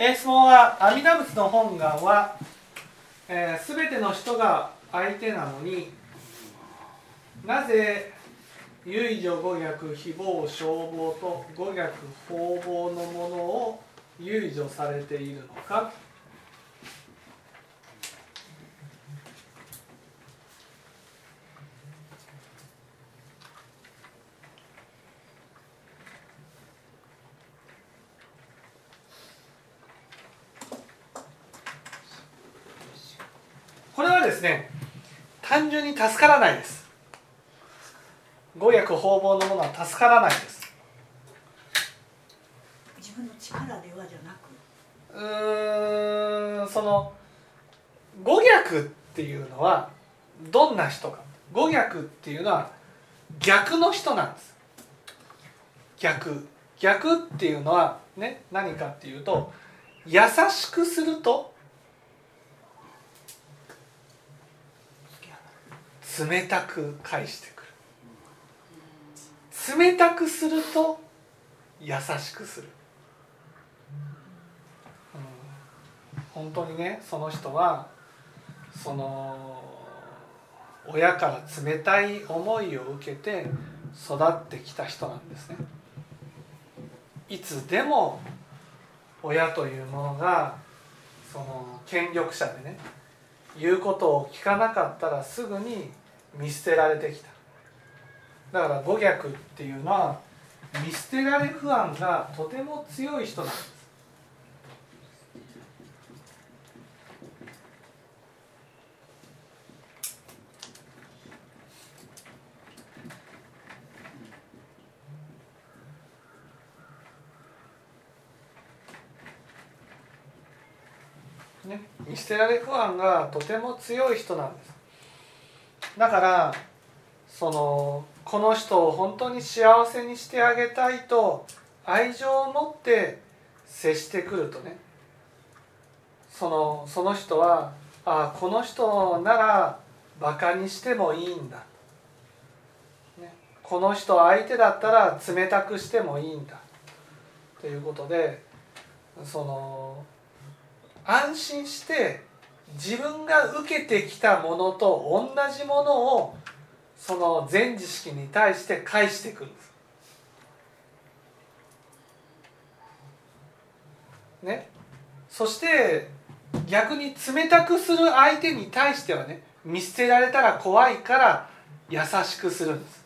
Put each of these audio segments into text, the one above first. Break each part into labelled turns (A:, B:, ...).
A: え質問は阿弥陀仏の本願は、えー、全ての人が相手なのになぜ唯女五逆誹謗消防と五逆方々のものを唯女されているのかこれはですね単純に助からないです。五役方々のものは助からないです。
B: 自分の力ではじゃなく。
A: うーんその五逆っていうのはどんな人か。五逆っていうのは逆の人なんです。逆。逆っていうのはね何かっていうと優しくすると冷たく返してくる。冷たくすると優しくする、うん、本当にねその人はその親から冷たい思いを受けて育ってきた人なんですね。いつでも親というものがその権力者でね言うことを聞かなかったらすぐに見捨てられてきた。だから五逆っていうのは見捨てられ不安がとても強い人なんです。ね、見捨てられ不安がとても強い人なんです。だからそのこの人を本当に幸せにしてあげたいと愛情を持って接してくるとね。そのその人はああこの人ならバカにしてもいいんだ、ね、この人相手だったら冷たくしてもいいんだ。ということでその安心して自分が受けてきたものと同じものをその全知識に対して返してくるんです。ね、そして逆に冷たくする相手に対してはね見捨てられたら怖いから優しくするんです。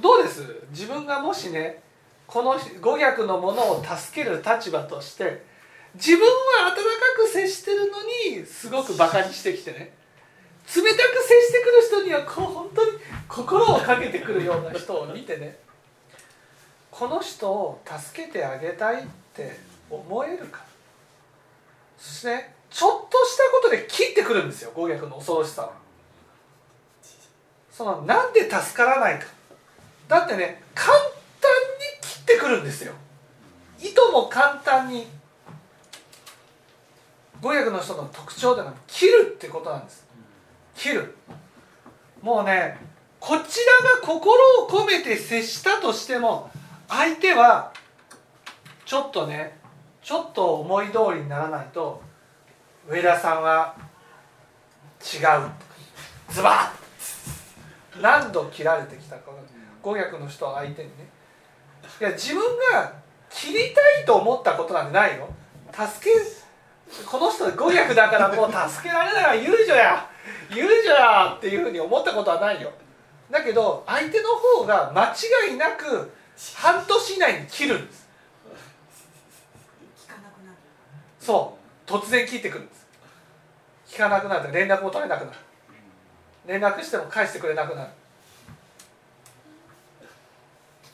A: どうです？自分がもしねこの五逆のものを助ける立場として自分は温かく接してるのにすごくバカにしてきてね。冷たく接してくる人にはこう本当に心をかけてくるような人を見てね。この人を助けてあげたいって思えるか。そしてねちょっとしたことで切ってくるんですよ五逆の恐ろしさは。そのなんで助からないか。だってね簡単に切ってくるんですよ。いとも簡単に語訳の人の特徴では切るってことなんです。切る。もうねこちらが心を込めて接したとしても相手はちょっとねちょっと思い通りにならないと上田さんは違う。ズバッ何度切られてきたか語訳の人相手にね。いや自分が切りたいと思ったことなんてないよ助けこの人語訳だからもう助けられないから遊女や。遊女やっていうふうに思ったことはないよ。だけど相手の方が間違いなく半年以内に切るんです。そう。突然切ってくるんです。聞かなくなる連絡も取れなくなる。連絡しても返してくれなくなる。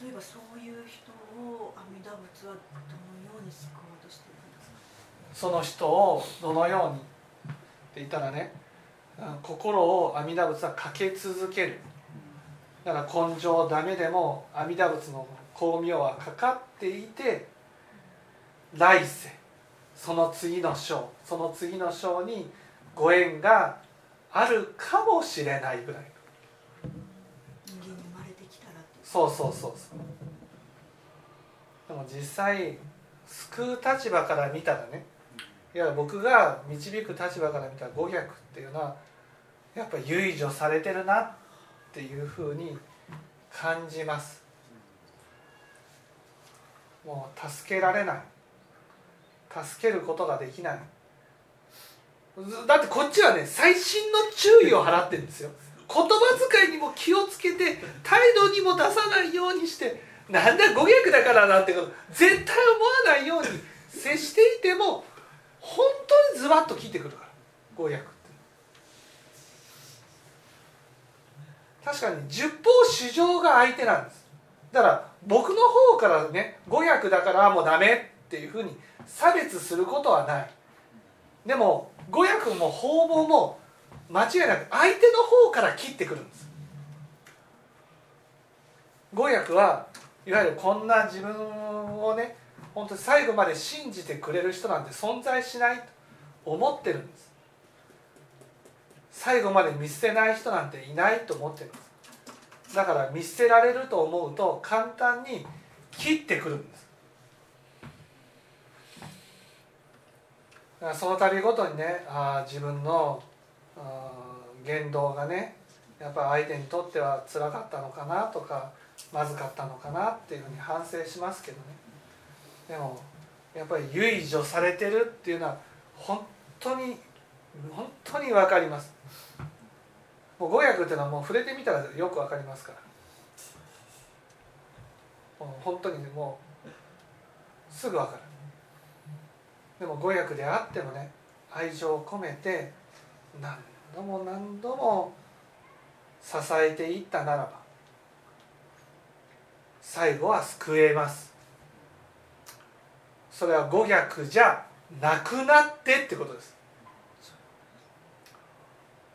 B: 例えばそういう人を阿弥陀仏はどのように救おうとしているんですか
A: その人をどのようにって言ったらね心を阿弥陀仏はかけ続ける。だから根性ダメでも阿弥陀仏の光明はかかっていて来世その次の章その次の章にご縁があるかもしれないぐらい。
B: 人間に生まれてきたら
A: そうそうそうそう。でも実際救う立場から見たらねいや僕が導く立場から見たら語逆っていうのはやっぱり唯除されてるなっていうふうに感じます。もう助けられない。助けることができない。だってこっちはね細心の注意を払ってるんですよ。言葉遣いにも気をつけて態度にも出さないようにしてなんだ語逆だからなんてこと絶対思わないように接していても本当にズバッと聞いてくるから。語訳って。確かに十方主情が相手なんです。だから僕の方からね語訳だからもうダメっていうふうに差別することはない。でも語訳も方々も間違いなく相手の方から切ってくるんです。語訳はいわゆるこんな自分をね本当に最後まで信じてくれる人なんて存在しないと思ってるんです。最後まで見捨てない人なんていないと思ってるんです。だから見捨てられると思うと簡単に切ってくるんです。だからその度ごとにねああ自分の言動がねやっぱり相手にとってはつらかったのかなとかまずかったのかなっていうふうに反省しますけどね。でもやっぱり唯除されてるっていうのは本当に本当に分かります。もう語訳っていうのはもう触れてみたらよく分かりますから。本当にもうすぐ分かる。でも語訳であってもね愛情を込めて何度も何度も支えていったならば最後は救えます。それは語逆じゃなくなってってことです。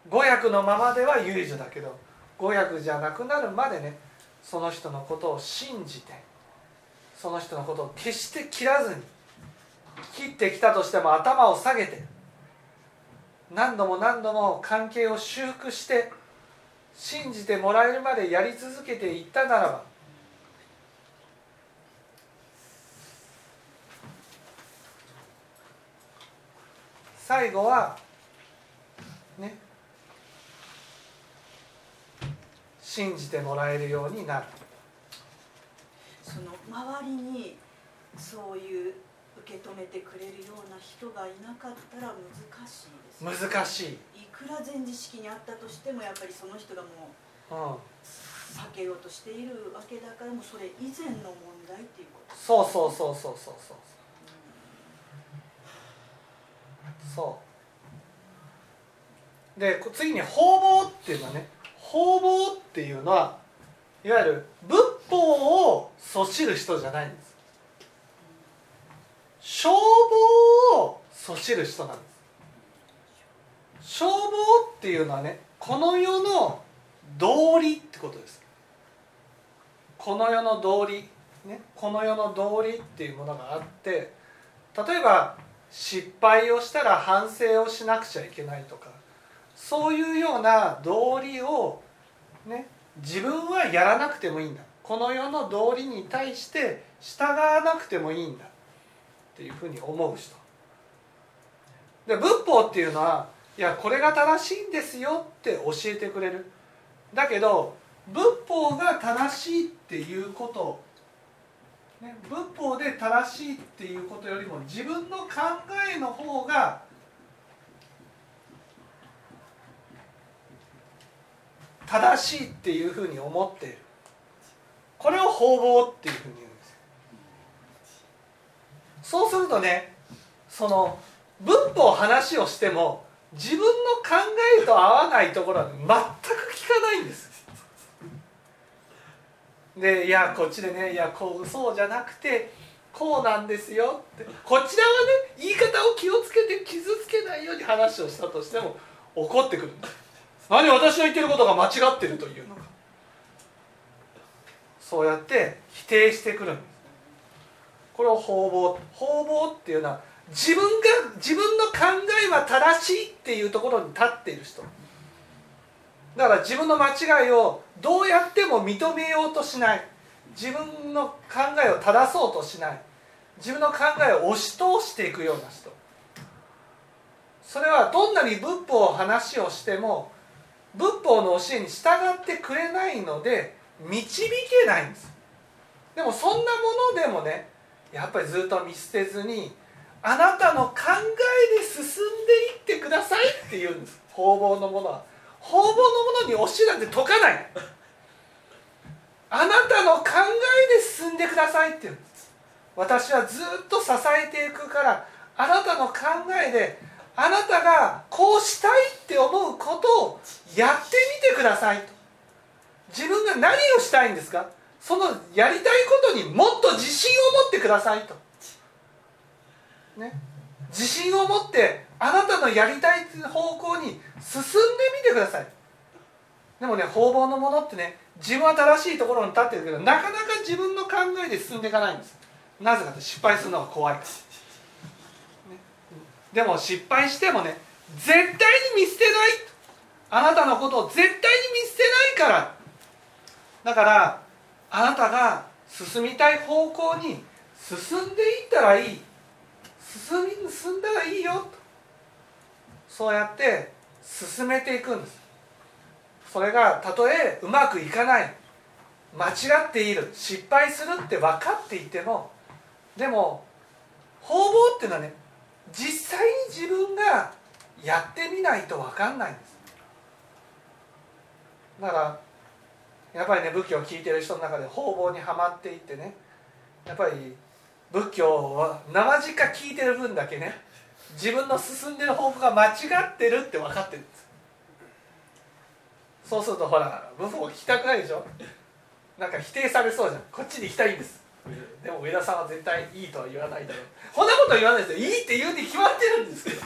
A: 語訳のままでは唯一だけど語訳じゃなくなるまでねその人のことを信じてその人のことを決して切らずに切ってきたとしても頭を下げて何度も何度も関係を修復して信じてもらえるまでやり続けていったならば最後はね信じてもらえるようになる。
B: その周りにそういう受け止めてくれるような人がいなかったら難しいです、
A: 難しい、
B: いくら前知識にあったとしてもやっぱりその人がもう
A: うん、
B: 避けようとしているわけだからもうそれ以前の問題っていうこと。
A: そうそうそうそうそうそうそう。で次に方々っていうのはね方々っていうのはいわゆる仏法をそしる人じゃないんです。消防をそしる人なんです。消防っていうのはねこの世の道理ってことです。この世の道理ね、この世の道理っていうものがあって例えば失敗をしたら反省をしなくちゃいけないとかそういうような道理を、ね、自分はやらなくてもいいんだ。この世の道理に対して従わなくてもいいんだ。っていうふうに思う人。で仏法っていうのはいやこれが正しいんですよって教えてくれる。だけど仏法が正しいっていうことね、仏法で正しいっていうことよりも自分の考えの方が正しいっていうふうに思っている。これを方々っていうふうに言うんですそうするとねその仏法話をしても自分の考えと合わないところは全く聞かないんです。でいやこっちでねいやこうそうじゃなくてこうなんですよって。こちらはね言い方を気をつけて傷つけないように話をしたとしても怒ってくる何私の言ってることが間違ってるというのか。そうやって否定してくるんです。これを方々方々っていうのは自分が自分の考えは正しいっていうところに立っている人。だから自分の間違いをどうやっても認めようとしない。自分の考えを正そうとしない。自分の考えを押し通していくような人。それはどんなに仏法を話をしても仏法の教えに従ってくれないので導けないんです。でもそんなものでもねやっぱりずっと見捨てずにあなたの考えで進んでいってくださいって言うんです。方々のものは。方々のものに教えなんて解かない。あなたの考えで進んでくださいって言うんです私はずっと支えていくからあなたの考えであなたがこうしたいって思うことをやってみてくださいと。自分が何をしたいんですか？そのやりたいことにもっと自信を持ってくださいと、ね、自信を持ってあなたのやりたい方向に進んでみてください。でもね方々のものってね自分は正しいところに立ってるけどなかなか自分の考えで進んでいかないんです。なぜかって失敗するのが怖いから、ね、でも失敗してもね絶対に見捨てない。あなたのことを絶対に見捨てないから。だからあなたが進みたい方向に進んでいったらいい。進み進んだらいいよと。そうやって進めていくんです。それがたとえうまくいかない。間違っている。失敗するって分かっていてもでも方々っていうのはね実際に自分がやってみないと分かんないんです。だからやっぱりね仏教を聞いてる人の中で方々にはまっていってねやっぱり仏教は生地か聞いてる分だけね自分の進んでる方向が間違ってるって分かってるんです。そうするとほら仏法聞きたくないでしょ？なんか否定されそうじゃん。こっちに行きたいんです。でも上田さんは絶対いいとは言わないだろう。こんなことは言わないですよ。いいって言うに決まってるんですけど。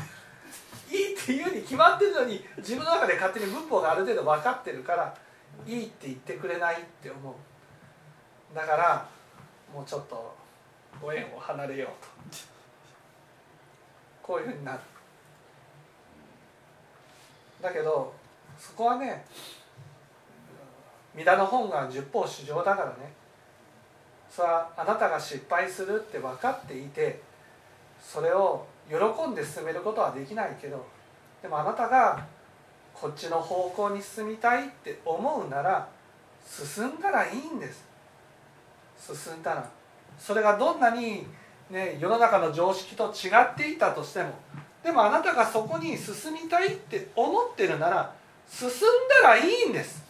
A: いいって言うに決まってるのに自分の中で勝手に仏法がある程度分かってるからいいって言ってくれないって思う。だからもうちょっとご縁を離れようと。こういうふうになる。だけどそこはね三田の本が十方主情だからね。それはあなたが失敗するって分かっていてそれを喜んで進めることはできないけどでもあなたがこっちの方向に進みたいって思うなら進んだらいいんです。進んだら。それがどんなに、ね、世の中の常識と違っていたとしてもでもあなたがそこに進みたいって思ってるなら進んだらいいんです。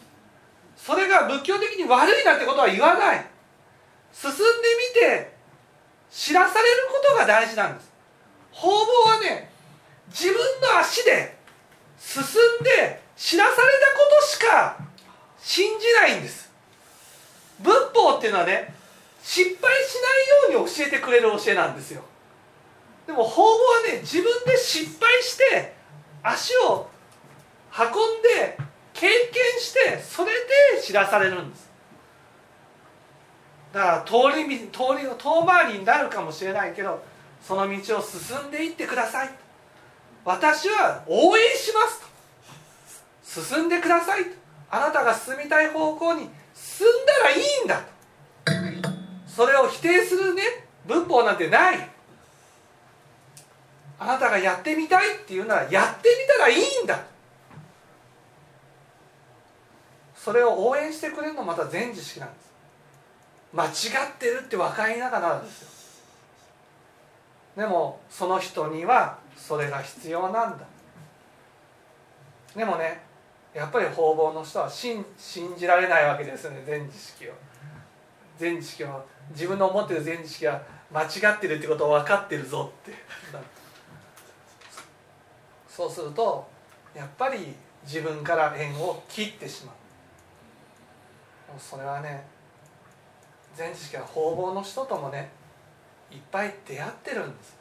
A: それが仏教的に悪いなんてことは言わない。進んでみて知らされることが大事なんです。方々はね自分の足で進んで知らされたことしか信じないんです。仏法っていうのはね失敗しないように教えてくれる教えなんですよ。でも方々はね自分で失敗して足を運んで経験してそれで知らされるんです。だから通り通り遠回りになるかもしれないけどその道を進んでいってください。私は応援しますと。進んでくださいと。あなたが進みたい方向に進んだらいいんだと。それを否定するね。文法なんてない。あなたがやってみたいっていうならやってみたらいいんだと。それを応援してくれるのまた全知識なんです。間違ってるって分かりながらですよ。でもその人にはそれが必要なんだ。でもねやっぱり方々の人は信信じられないわけですよね全知識を。全知識を自分の思ってる全知識が間違ってるってことを分かってるぞって。そうするとやっぱり自分から縁を切ってしまう。それはね全知識は方々の人ともねいっぱい出会ってるんです。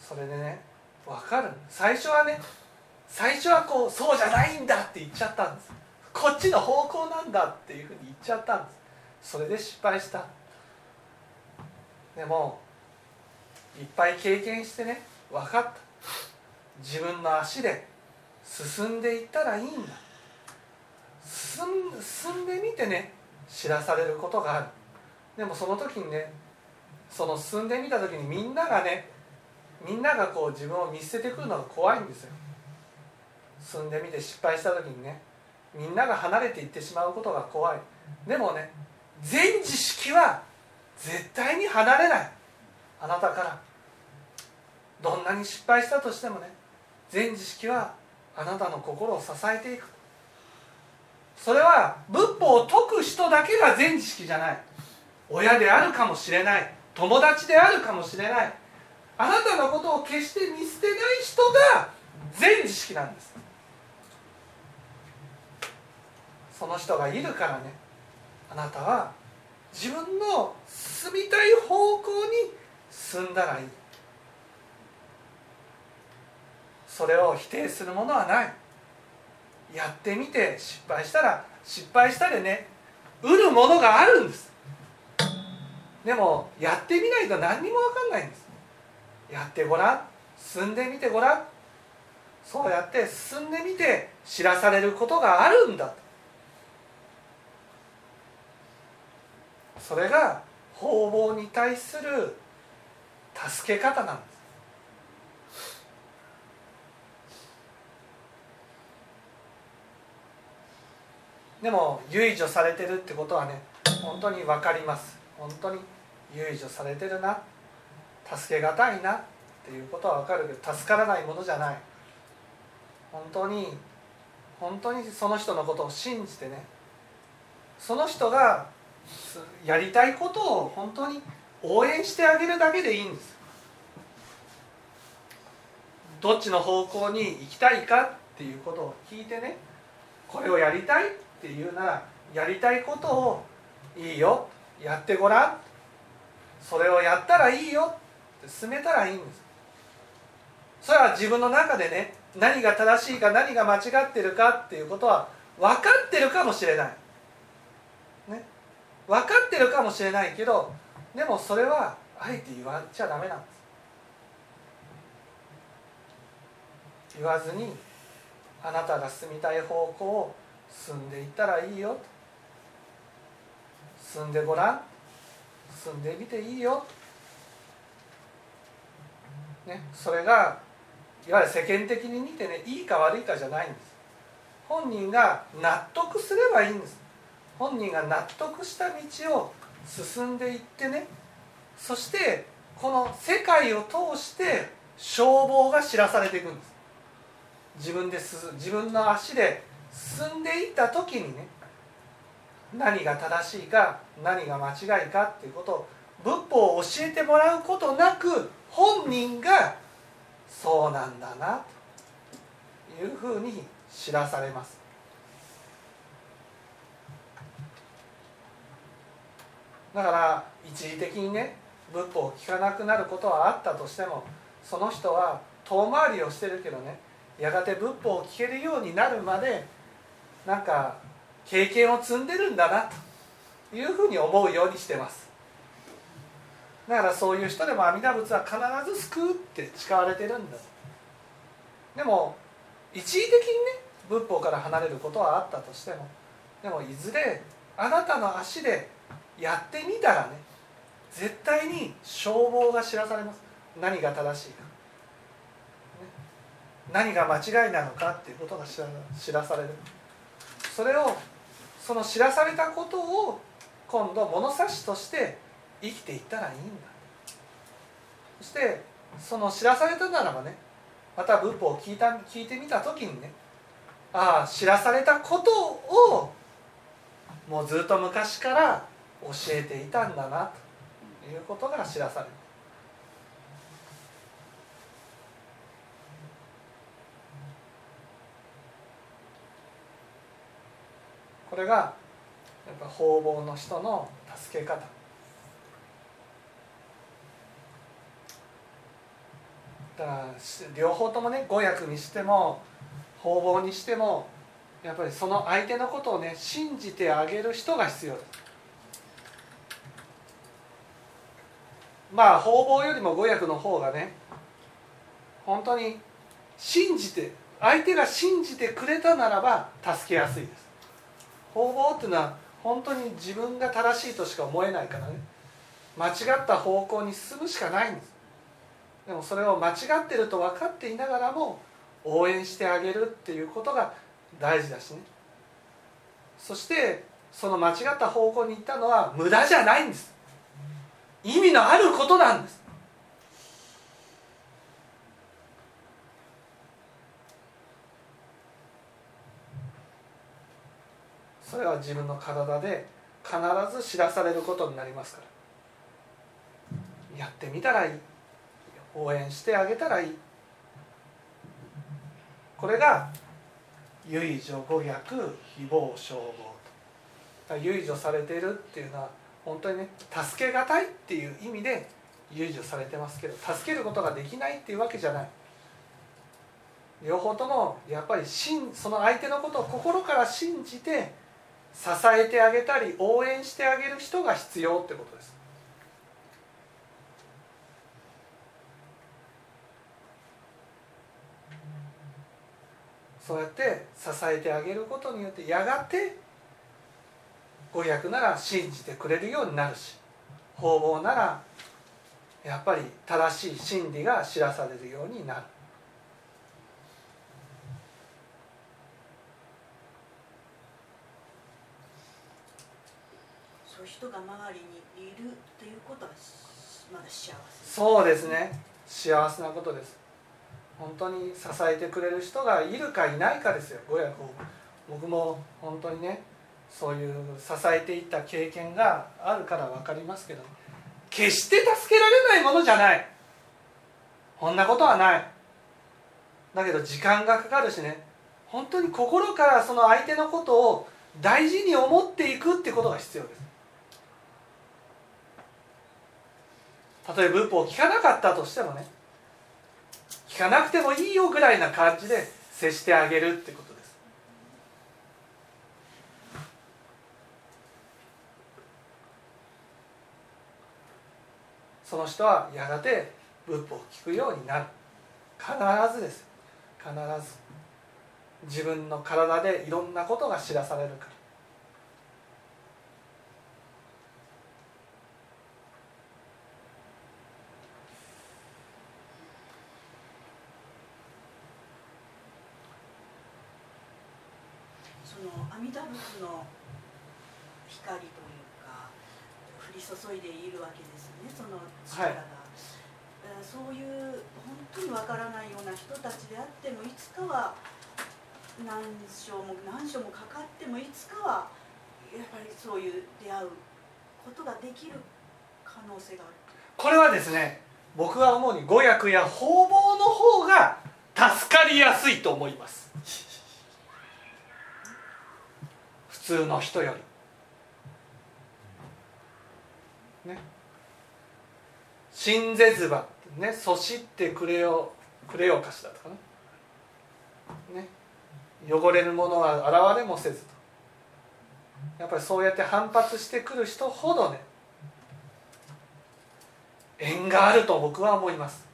A: それでね分かる。最初はね最初はこうそうじゃないんだって言っちゃったんです。こっちの方向なんだっていうふうに言っちゃったんです。それで失敗した。でもいっぱい経験してね分かった。自分の足で進んでいったらいいんだ。進んでみてね知らされることがある。でもその時にねその進んでみた時にみんながねみんながこう自分を見捨ててくるのが怖いんですよ。進んでみて失敗した時にねみんなが離れていってしまうことが怖い。でもね全知識は絶対に離れない。あなたから。どんなに失敗したとしてもね全知識はあなたの心を支えていく。それは仏法を説く人だけが全知識じゃない。親であるかもしれない。友達であるかもしれない。あなたのことを決して見捨てない人が全知識なんです。その人がいるからね。あなたは自分の進みたい方向に進んだらいい。それを否定するものはない。やってみて失敗したら失敗したでね得るものがあるんです。でもやってみないと何にも分かんないんです。やってごらん進んでみてごらんそうやって進んでみて知らされることがあるんだ。それが方々に対する助け方なんです。でも唯除されてるってことはね本当に分かります。本当に唯除されてるな。助けがたいなっていうことは分かるけど助からないものじゃない。本当に本当にその人のことを信じてねその人がやりたいことを本当に応援してあげるだけでいいんです。どっちの方向に行きたいかっていうことを聞いてねこれをやりたいっていうならやりたいことをいいよ。やってごらん。それをやったらいいよ。って進めたらいいんです。それは自分の中でね何が正しいか何が間違ってるかっていうことは分かってるかもしれない、ね、分かってるかもしれないけどでもそれはあえて言わちゃダメなんです。言わずにあなたが進みたい方向を進んでいったらいいよ。進んでごらん。進んでみていいよ、ね、それがいわゆる世間的に見てねいいか悪いかじゃないんです。本人が納得すればいいんです。本人が納得した道を進んでいってね。そしてこの世界を通して消防が知らされていくんです。自分で自分の足で進んでいった時にね何が正しいか何が間違いかっていうことを仏法を教えてもらうことなく本人がそうなんだなというふうに知らされます。だから一時的にね仏法を聞かなくなることはあったとしてもその人は遠回りをしてるけどねやがて仏法を聞けるようになるまでなんか経験を積んでるんだなというふうに思うようにしてます。だからそういう人でも阿弥陀仏は必ず救うって誓われてるんだでも一時的にね仏法から離れることはあったとしてもでもいずれあなたの足でやってみたらね絶対に消防が知らされます。何が正しいか、何が間違いなのかっていうことが知らされる。それをその知らされたことを今度物差しとして生きていったらいいんだ。そしてその知らされたならばねまた仏法を聞いた聞いてみた時にねああ知らされたことをもうずっと昔から教えていたんだなということが知らされるこれがやっぱ方々の人の助け方。だから両方ともね語訳にしても方々にしてもやっぱりその相手のことをね信じてあげる人が必要。ですまあ方々よりも語訳の方がね本当に信じて相手が信じてくれたならば助けやすいです。方々っていうのは本当に自分が正しいとしか思えないからね。間違った方向に進むしかないんです。でもそれを間違ってると分かっていながらも応援してあげるっていうことが大事だしね。そしてその間違った方向に行ったのは無駄じゃないんです。意味のあることなんです。それは自分の体で必ず知らされることになりますから。やってみたらいい。応援してあげたらいい。これが唯女語逆誹謗消防と。唯女されているっていうのは本当にね助けがたいっていう意味で唯女されてますけど助けることができないっていうわけじゃない。両方ともやっぱりその相手のことを心から信じて支えてあげたり応援してあげる人が必要ってことです。そうやって支えてあげることによってやがて語訳なら信じてくれるようになるし方々ならやっぱり正しい真理が知らされるようになる
B: そういう人が周りにいるということはまだ幸せ。
A: そうですね。幸せなことです。本当に支えてくれる人がいるかいないかですよ。親子僕も本当にねそういう支えていった経験があるから分かりますけど決して助けられないものじゃない。こんなことはない。だけど時間がかかるしね本当に心からその相手のことを大事に思っていくってことが必要です。例えば仏法を聞かなかったとしてもね聞かなくてもいいよぐらいな感じで接してあげるってことです。その人はやがて仏法を聞くようになる。必ずです必ず。自分の体でいろんなことが知らされるから
B: 仏の光というか降り注いでいるわけですねその力が、はい、そういう本当にわからないような人たちであってもいつかは何章も何章もかかってもいつかはやっぱりそういう出会うことができる可能性がある。
A: これはですね僕は思うに語訳や方々の方が助かりやすいと思います。通の人よりね。信ぜずばねそしってくれよくれよかしらとかね。ね。汚れるものは現れもせずと。やっぱりそうやって反発してくる人ほどね縁があると僕は思います。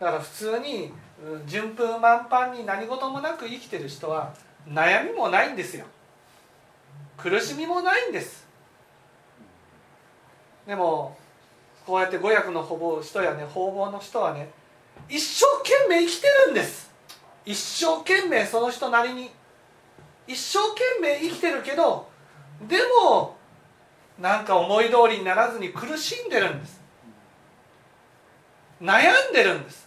A: だから普通に順風満帆に何事もなく生きてる人は悩みもないんですよ。苦しみもないんです。でもこうやって語訳のほぼ人やね方々の人はね一生懸命生きてるんです。一生懸命その人なりに。一生懸命生きてるけどでもなんか思い通りにならずに苦しんでるんです。悩んでるんです。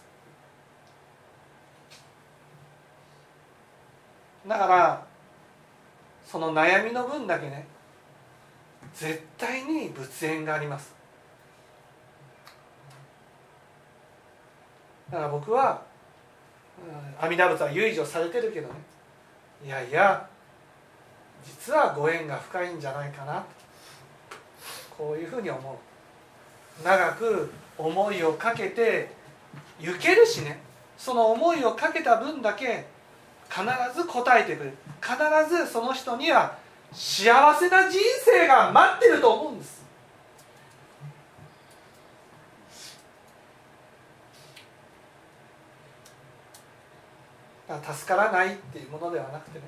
A: だからその悩みの分だけね絶対に仏縁があります。だから僕は阿弥陀仏は唯女されてるけどね。いやいや実はご縁が深いんじゃないかな。こういうふうに思う。長く思いをかけて行けるしね。その思いをかけた分だけ必ず答えてくれる。必ずその人には幸せな人生が待ってると思うんです。だから助からないっていうものではなくてね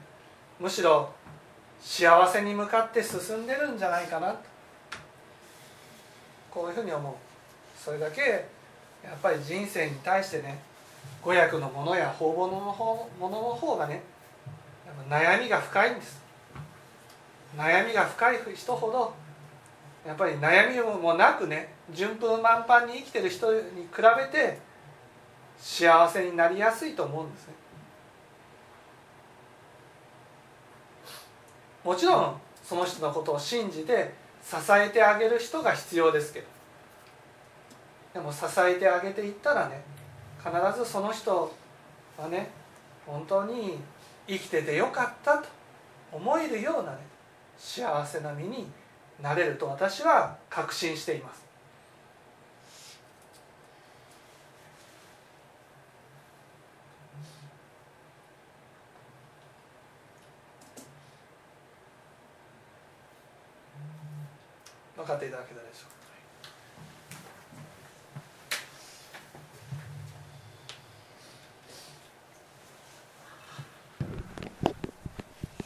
A: むしろ幸せに向かって進んでるんじゃないかなと。こういうふうに思う。それだけやっぱり人生に対してね語訳のものや法物のものの方がね悩みが深いんです。悩みが深い人ほどやっぱり悩みもなくね順風満帆に生きてる人に比べて幸せになりやすいと思うんですね。もちろんその人のことを信じて支えてあげる人が必要ですけど。でも支えてあげていったらね必ずその人はね本当に生きててよかったと思えるようなね幸せな身になれると私は確信しています。分かっていただけたでしょうか？